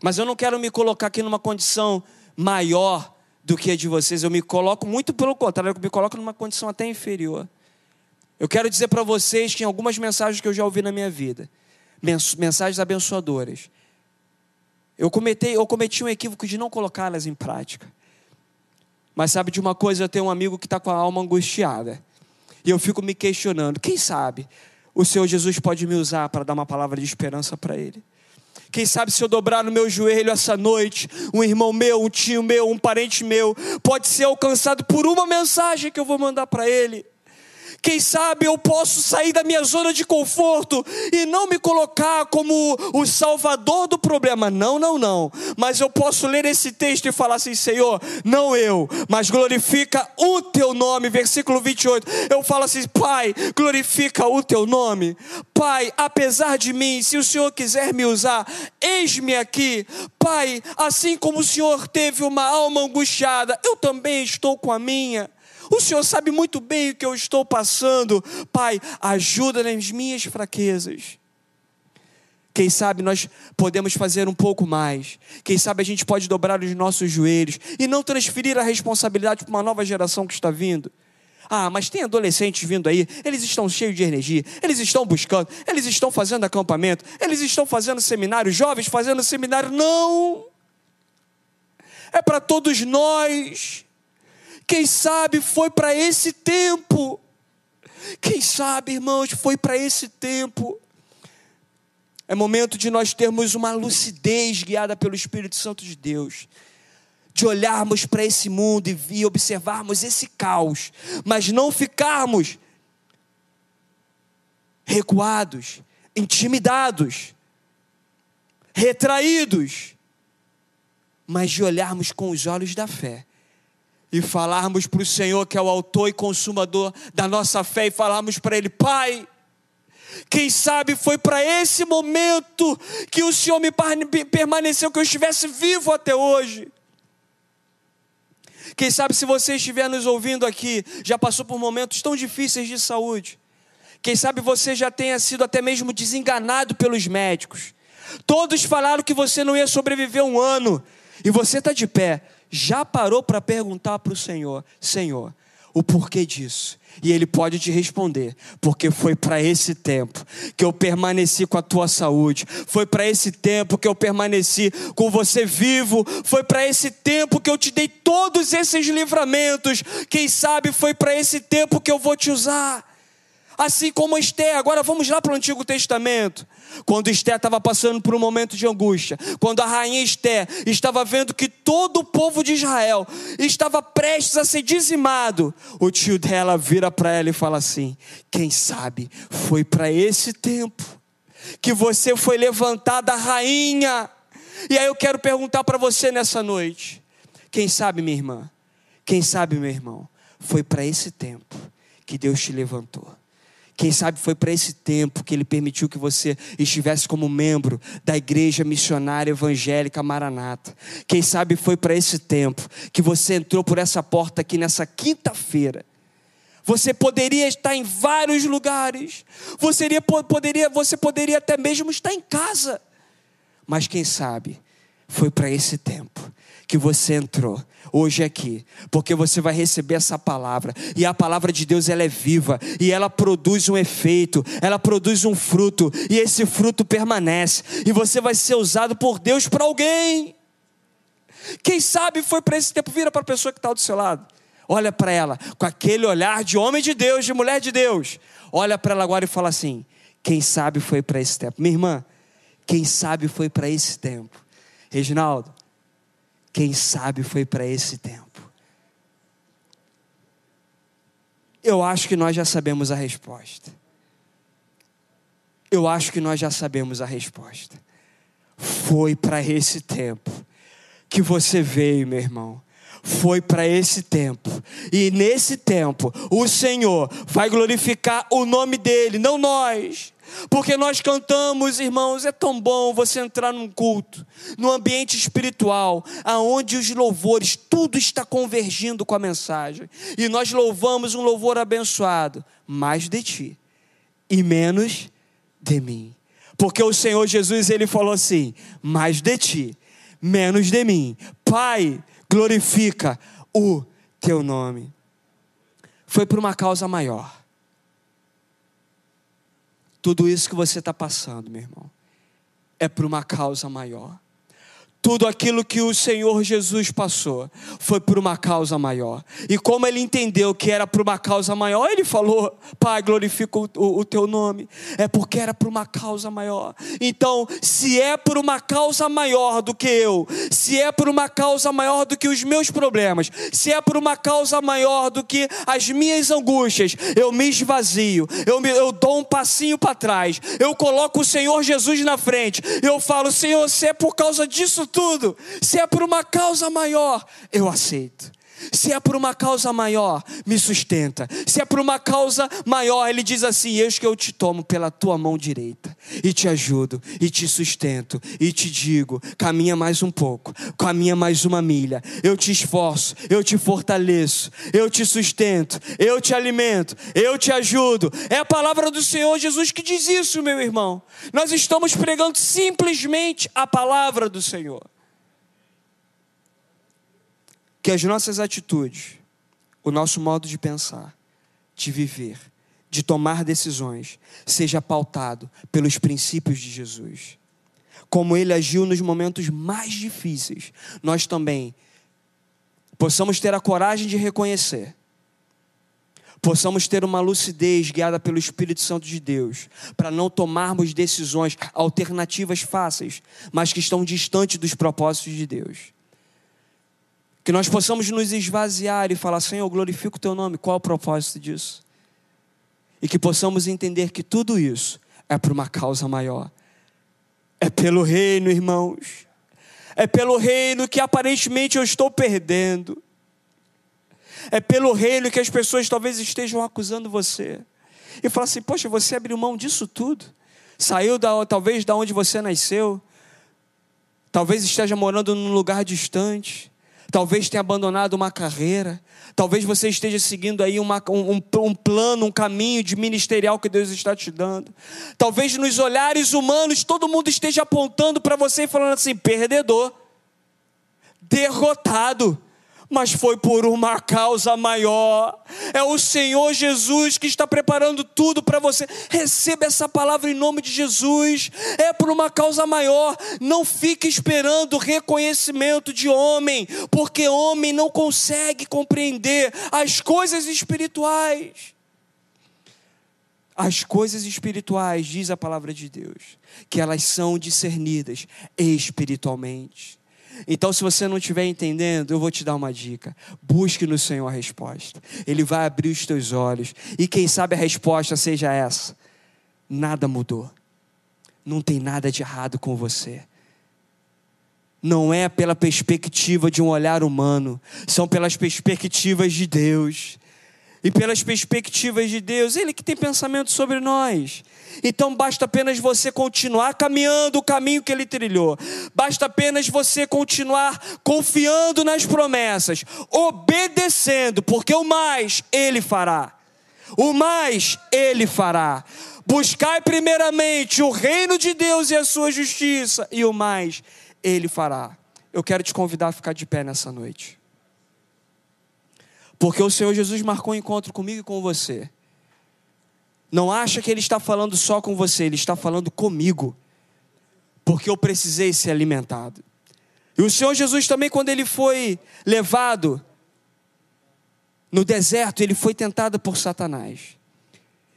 Mas eu não quero me colocar aqui numa condição maior do que a de vocês. Eu me coloco muito pelo contrário, eu me coloco numa condição até inferior. Eu quero dizer para vocês que em algumas mensagens que eu já ouvi na minha vida, mensagens abençoadoras, eu cometi, eu cometi um equívoco de não colocá-las em prática. Mas sabe de uma coisa, eu tenho um amigo que está com a alma angustiada. E eu fico me questionando, quem sabe o Senhor Jesus pode me usar para dar uma palavra de esperança para ele? Quem sabe se eu dobrar no meu joelho essa noite, um irmão meu, um tio meu, um parente meu, pode ser alcançado por uma mensagem que eu vou mandar para ele. Quem sabe eu posso sair da minha zona de conforto e não me colocar como o salvador do problema. Não, não, não. Mas eu posso ler esse texto e falar assim: Senhor, não eu, mas glorifica o teu nome. Versículo 28. Eu falo assim: Pai, glorifica o teu nome. Pai, apesar de mim, se o Senhor quiser me usar, eis-me aqui. Pai, assim como o Senhor teve uma alma angustiada, eu também estou com a minha. O Senhor sabe muito bem o que eu estou passando. Pai, ajuda nas minhas fraquezas. Quem sabe nós podemos fazer um pouco mais. Quem sabe a gente pode dobrar os nossos joelhos e não transferir a responsabilidade para uma nova geração que está vindo. Ah, mas tem adolescentes vindo aí, eles estão cheios de energia, eles estão buscando, eles estão fazendo acampamento, eles estão fazendo seminário, jovens fazendo seminário. Não! É para todos nós. Quem sabe foi para esse tempo. Quem sabe, irmãos, foi para esse tempo. É momento de nós termos uma lucidez guiada pelo Espírito Santo de Deus. De olharmos para esse mundo e, observarmos esse caos, mas não ficarmos recuados, intimidados, retraídos, mas de olharmos com os olhos da fé e falarmos para o Senhor, que é o autor e consumador da nossa fé, e falarmos para Ele: Pai, quem sabe foi para esse momento que o Senhor me permaneceu, que eu estivesse vivo até hoje. Quem sabe se você estiver nos ouvindo aqui, já passou por momentos tão difíceis de saúde. Quem sabe você já tenha sido até mesmo desenganado pelos médicos. Todos falaram que você não ia sobreviver um ano. E você está de pé já parou para perguntar para o Senhor: Senhor, o porquê disso? E Ele pode te responder: porque foi para esse tempo que eu permaneci com a tua saúde, foi para esse tempo que eu permaneci com você vivo, foi para esse tempo que eu te dei todos esses livramentos. Quem sabe foi para esse tempo que eu vou te usar. Assim como Esté, agora vamos lá para o Antigo Testamento. Quando Esté estava passando por um momento de angústia, quando a rainha Esté estava vendo que todo o povo de Israel estava prestes a ser dizimado, o tio dela vira para ela e fala assim: Quem sabe foi para esse tempo que você foi levantada rainha. E aí eu quero perguntar para você nessa noite: Quem sabe, minha irmã? Quem sabe, meu irmão? Foi para esse tempo que Deus te levantou. Quem sabe foi para esse tempo que Ele permitiu que você estivesse como membro da Igreja Missionária Evangélica Maranata. Quem sabe foi para esse tempo que você entrou por essa porta aqui nessa quinta-feira. Você poderia estar em vários lugares. Você poderia, você poderia até mesmo estar em casa. Mas quem sabe foi para esse tempo que você entrou hoje aqui, porque você vai receber essa palavra, e a palavra de Deus ela é viva, e ela produz um efeito, ela produz um fruto, e esse fruto permanece, e você vai ser usado por Deus para alguém. Quem sabe foi para esse tempo, vira para a pessoa que está do seu lado, olha para ela, com aquele olhar de homem de Deus, de mulher de Deus, olha para ela agora e fala assim: quem sabe foi para esse tempo, minha irmã, quem sabe foi para esse tempo, Reginaldo, quem sabe foi para esse tempo. Eu acho que nós já sabemos a resposta. Eu acho que nós já sabemos a resposta. Foi para esse tempo que você veio, meu irmão. Foi para esse tempo. E nesse tempo, o Senhor vai glorificar o nome dele, não nós. Porque nós cantamos, irmãos, é tão bom você entrar num culto, num ambiente espiritual, aonde os louvores, tudo está convergindo com a mensagem. E nós louvamos um louvor abençoado, mais de ti e menos de mim. Porque o Senhor Jesus ele falou assim: mais de ti, menos de mim. Pai, glorifica o teu nome. Foi por uma causa maior. Tudo isso que você está passando, meu irmão, é por uma causa maior. Tudo aquilo que o Senhor Jesus passou foi por uma causa maior. E como ele entendeu que era por uma causa maior, ele falou: Pai, glorifica o, o, o, teu nome. É porque era por uma causa maior. Então, se é por uma causa maior do que eu, se é por uma causa maior do que os meus problemas, se é por uma causa maior do que as minhas angústias, eu me esvazio, eu, me, eu dou um passinho para trás, eu coloco o Senhor Jesus na frente, eu falo: Senhor, se é por causa disso tudo. Se é por uma causa maior, eu aceito. Se é por uma causa maior, me sustenta. Se é por uma causa maior, ele diz assim: Eis que eu te tomo pela tua mão direita, e te ajudo, e te sustento, e te digo: caminha mais um pouco, caminha mais uma milha. Eu te esforço, eu te fortaleço, eu te sustento, eu te alimento, eu te ajudo. É a palavra do Senhor Jesus que diz isso, meu irmão. Nós estamos pregando simplesmente a palavra do Senhor que as nossas atitudes, o nosso modo de pensar, de viver, de tomar decisões, seja pautado pelos princípios de Jesus. Como ele agiu nos momentos mais difíceis, nós também possamos ter a coragem de reconhecer, possamos ter uma lucidez guiada pelo Espírito Santo de Deus, para não tomarmos decisões alternativas fáceis, mas que estão distantes dos propósitos de Deus. Que nós possamos nos esvaziar e falar: Senhor, glorifico o teu nome. Qual é o propósito disso? E que possamos entender que tudo isso é por uma causa maior. É pelo reino, irmãos. É pelo reino que aparentemente eu estou perdendo. É pelo reino que as pessoas talvez estejam acusando você. E falar assim: Poxa, você abriu mão disso tudo. Saiu da, talvez da onde você nasceu. Talvez esteja morando num lugar distante talvez tenha abandonado uma carreira, talvez você esteja seguindo aí uma, um, um, plano, um caminho de ministerial que Deus está te dando. Talvez nos olhares humanos todo mundo esteja apontando para você e falando assim: perdedor, derrotado mas foi por uma causa maior. É o Senhor Jesus que está preparando tudo para você. Receba essa palavra em nome de Jesus. É por uma causa maior. Não fique esperando reconhecimento de homem, porque homem não consegue compreender as coisas espirituais. as coisas espirituais, diz a palavra de Deus, que elas são discernidas espiritualmente. Então, se você não estiver entendendo, eu vou te dar uma dica. Busque no Senhor a resposta. Ele vai abrir os teus olhos. E quem sabe a resposta seja essa: nada mudou. Não tem nada de errado com você. Não é pela perspectiva de um olhar humano, são pelas perspectivas de Deus e pelas perspectivas de Deus, Ele que tem pensamento sobre nós. Então basta apenas você continuar caminhando o caminho que Ele trilhou, basta apenas você continuar confiando nas promessas, obedecendo, porque o mais Ele fará. O mais Ele fará. Buscai primeiramente o reino de Deus e a sua justiça, e o mais Ele fará. Eu quero te convidar a ficar de pé nessa noite. Porque o Senhor Jesus marcou um encontro comigo e com você. Não acha que Ele está falando só com você, Ele está falando comigo. Porque eu precisei ser alimentado. E o Senhor Jesus também, quando ele foi levado no deserto, ele foi tentado por Satanás.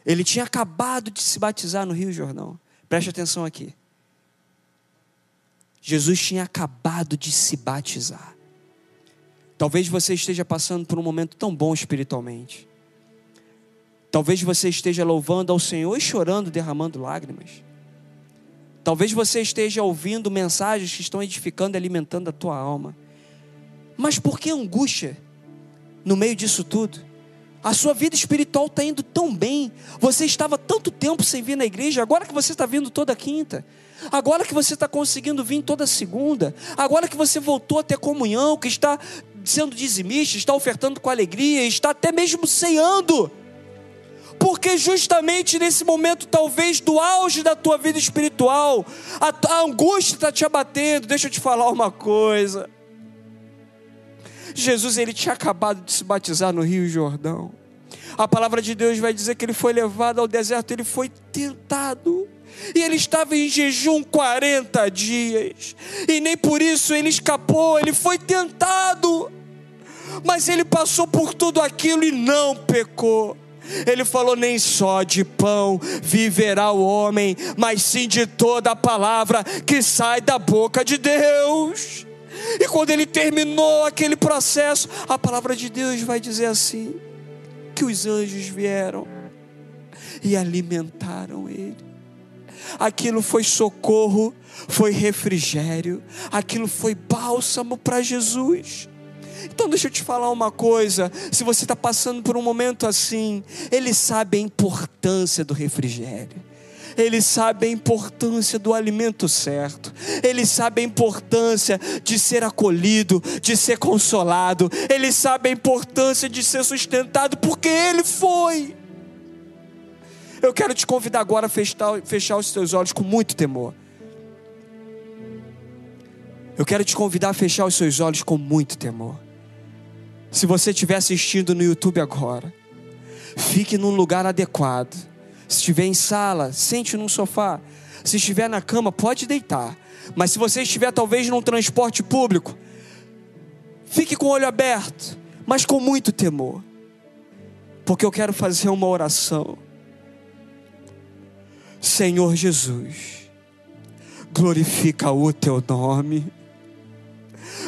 Ele tinha acabado de se batizar no Rio Jordão. Preste atenção aqui. Jesus tinha acabado de se batizar. Talvez você esteja passando por um momento tão bom espiritualmente. Talvez você esteja louvando ao Senhor e chorando, derramando lágrimas. Talvez você esteja ouvindo mensagens que estão edificando e alimentando a tua alma. Mas por que angústia no meio disso tudo? A sua vida espiritual está indo tão bem. Você estava tanto tempo sem vir na igreja, agora que você está vindo toda quinta. Agora que você está conseguindo vir toda segunda. Agora que você voltou a ter comunhão, que está sendo dizimista, está ofertando com alegria, está até mesmo ceando. Porque justamente nesse momento, talvez do auge da tua vida espiritual, a, a angústia está te abatendo. Deixa eu te falar uma coisa. Jesus ele tinha acabado de se batizar no Rio Jordão. A palavra de Deus vai dizer que ele foi levado ao deserto, ele foi tentado. E ele estava em jejum 40 dias. E nem por isso ele escapou, ele foi tentado. Mas ele passou por tudo aquilo e não pecou. Ele falou: nem só de pão viverá o homem, mas sim de toda a palavra que sai da boca de Deus. E quando ele terminou aquele processo, a palavra de Deus vai dizer assim: que os anjos vieram e alimentaram ele aquilo foi socorro, foi refrigério, aquilo foi bálsamo para Jesus. Então deixa eu te falar uma coisa: se você está passando por um momento assim, Ele sabe a importância do refrigério. Ele sabe a importância do alimento certo, Ele sabe a importância de ser acolhido, de ser consolado, Ele sabe a importância de ser sustentado, porque Ele foi. Eu quero te convidar agora a fechar, fechar os teus olhos com muito temor. Eu quero te convidar a fechar os seus olhos com muito temor. Se você estiver assistindo no YouTube agora, fique num lugar adequado. Se estiver em sala, sente num sofá. Se estiver na cama, pode deitar. Mas se você estiver talvez num transporte público, fique com o olho aberto, mas com muito temor. Porque eu quero fazer uma oração Senhor Jesus, glorifica o teu nome,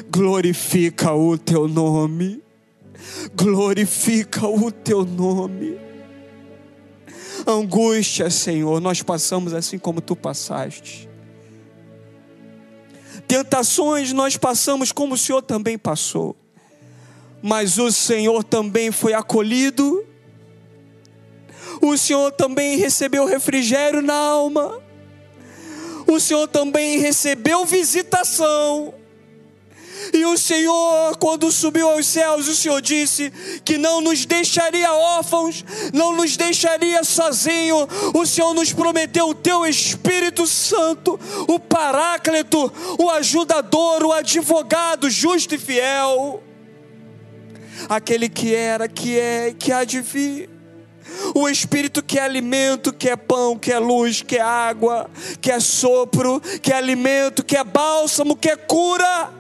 glorifica o teu nome, glorifica o teu nome. Angústia, Senhor, nós passamos assim como tu passaste. Tentações nós passamos como o Senhor também passou. Mas o Senhor também foi acolhido o Senhor também recebeu refrigério na alma. O Senhor também recebeu visitação. E o Senhor, quando subiu aos céus, o Senhor disse que não nos deixaria órfãos, não nos deixaria sozinho. O Senhor nos prometeu o teu Espírito Santo, o Paráclito, o ajudador, o advogado justo e fiel. Aquele que era, que é, que há de vir. O Espírito que é alimento, que é pão, que é luz, que é água, que é sopro, que é alimento, que é bálsamo, que é cura.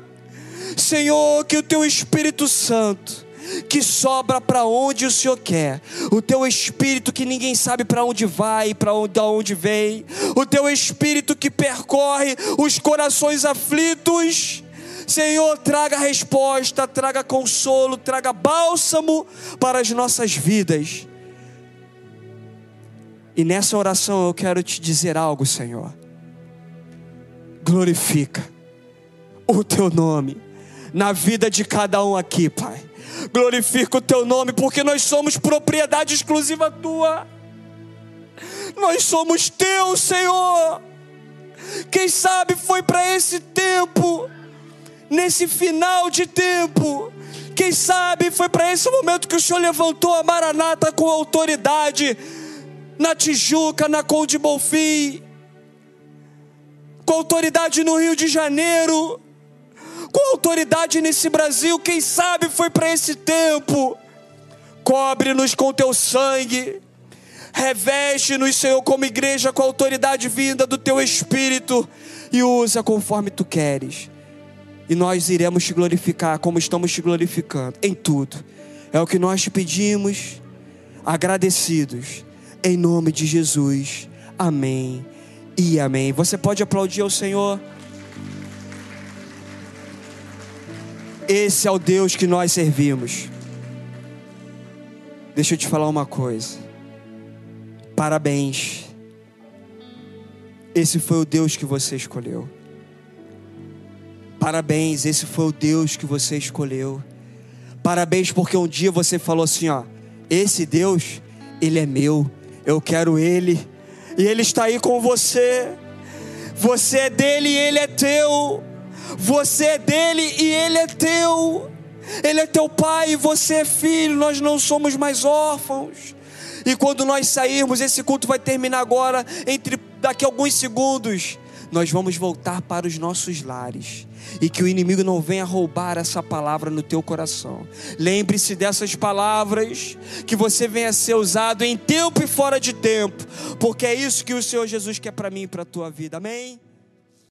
Senhor, que o teu Espírito Santo que sobra para onde o Senhor quer, o teu espírito que ninguém sabe para onde vai, para onde, onde vem, o teu espírito que percorre os corações aflitos. Senhor, traga resposta, traga consolo, traga bálsamo para as nossas vidas. E nessa oração eu quero te dizer algo, Senhor. Glorifica o teu nome na vida de cada um aqui, Pai. Glorifica o teu nome, porque nós somos propriedade exclusiva tua. Nós somos teu, Senhor. Quem sabe foi para esse tempo, nesse final de tempo. Quem sabe foi para esse momento que o Senhor levantou a Maranata com autoridade na Tijuca, na Conde Bonfim, com autoridade no Rio de Janeiro, com autoridade nesse Brasil, quem sabe foi para esse tempo. Cobre-nos com teu sangue, reveste-nos, Senhor, como igreja, com a autoridade vinda do teu Espírito e usa conforme tu queres. E nós iremos te glorificar como estamos te glorificando em tudo. É o que nós te pedimos, agradecidos, em nome de Jesus. Amém e amém. Você pode aplaudir ao Senhor. Esse é o Deus que nós servimos. Deixa eu te falar uma coisa. Parabéns. Esse foi o Deus que você escolheu. Parabéns, esse foi o Deus que você escolheu. Parabéns porque um dia você falou assim, ó, esse Deus, ele é meu. Eu quero ele. E ele está aí com você. Você é dele e ele é teu. Você é dele e ele é teu. Ele é teu pai e você é filho. Nós não somos mais órfãos. E quando nós sairmos, esse culto vai terminar agora, entre daqui a alguns segundos. Nós vamos voltar para os nossos lares. E que o inimigo não venha roubar essa palavra no teu coração. Lembre-se dessas palavras, que você venha ser usado em tempo e fora de tempo, porque é isso que o Senhor Jesus quer para mim e para a tua vida. Amém?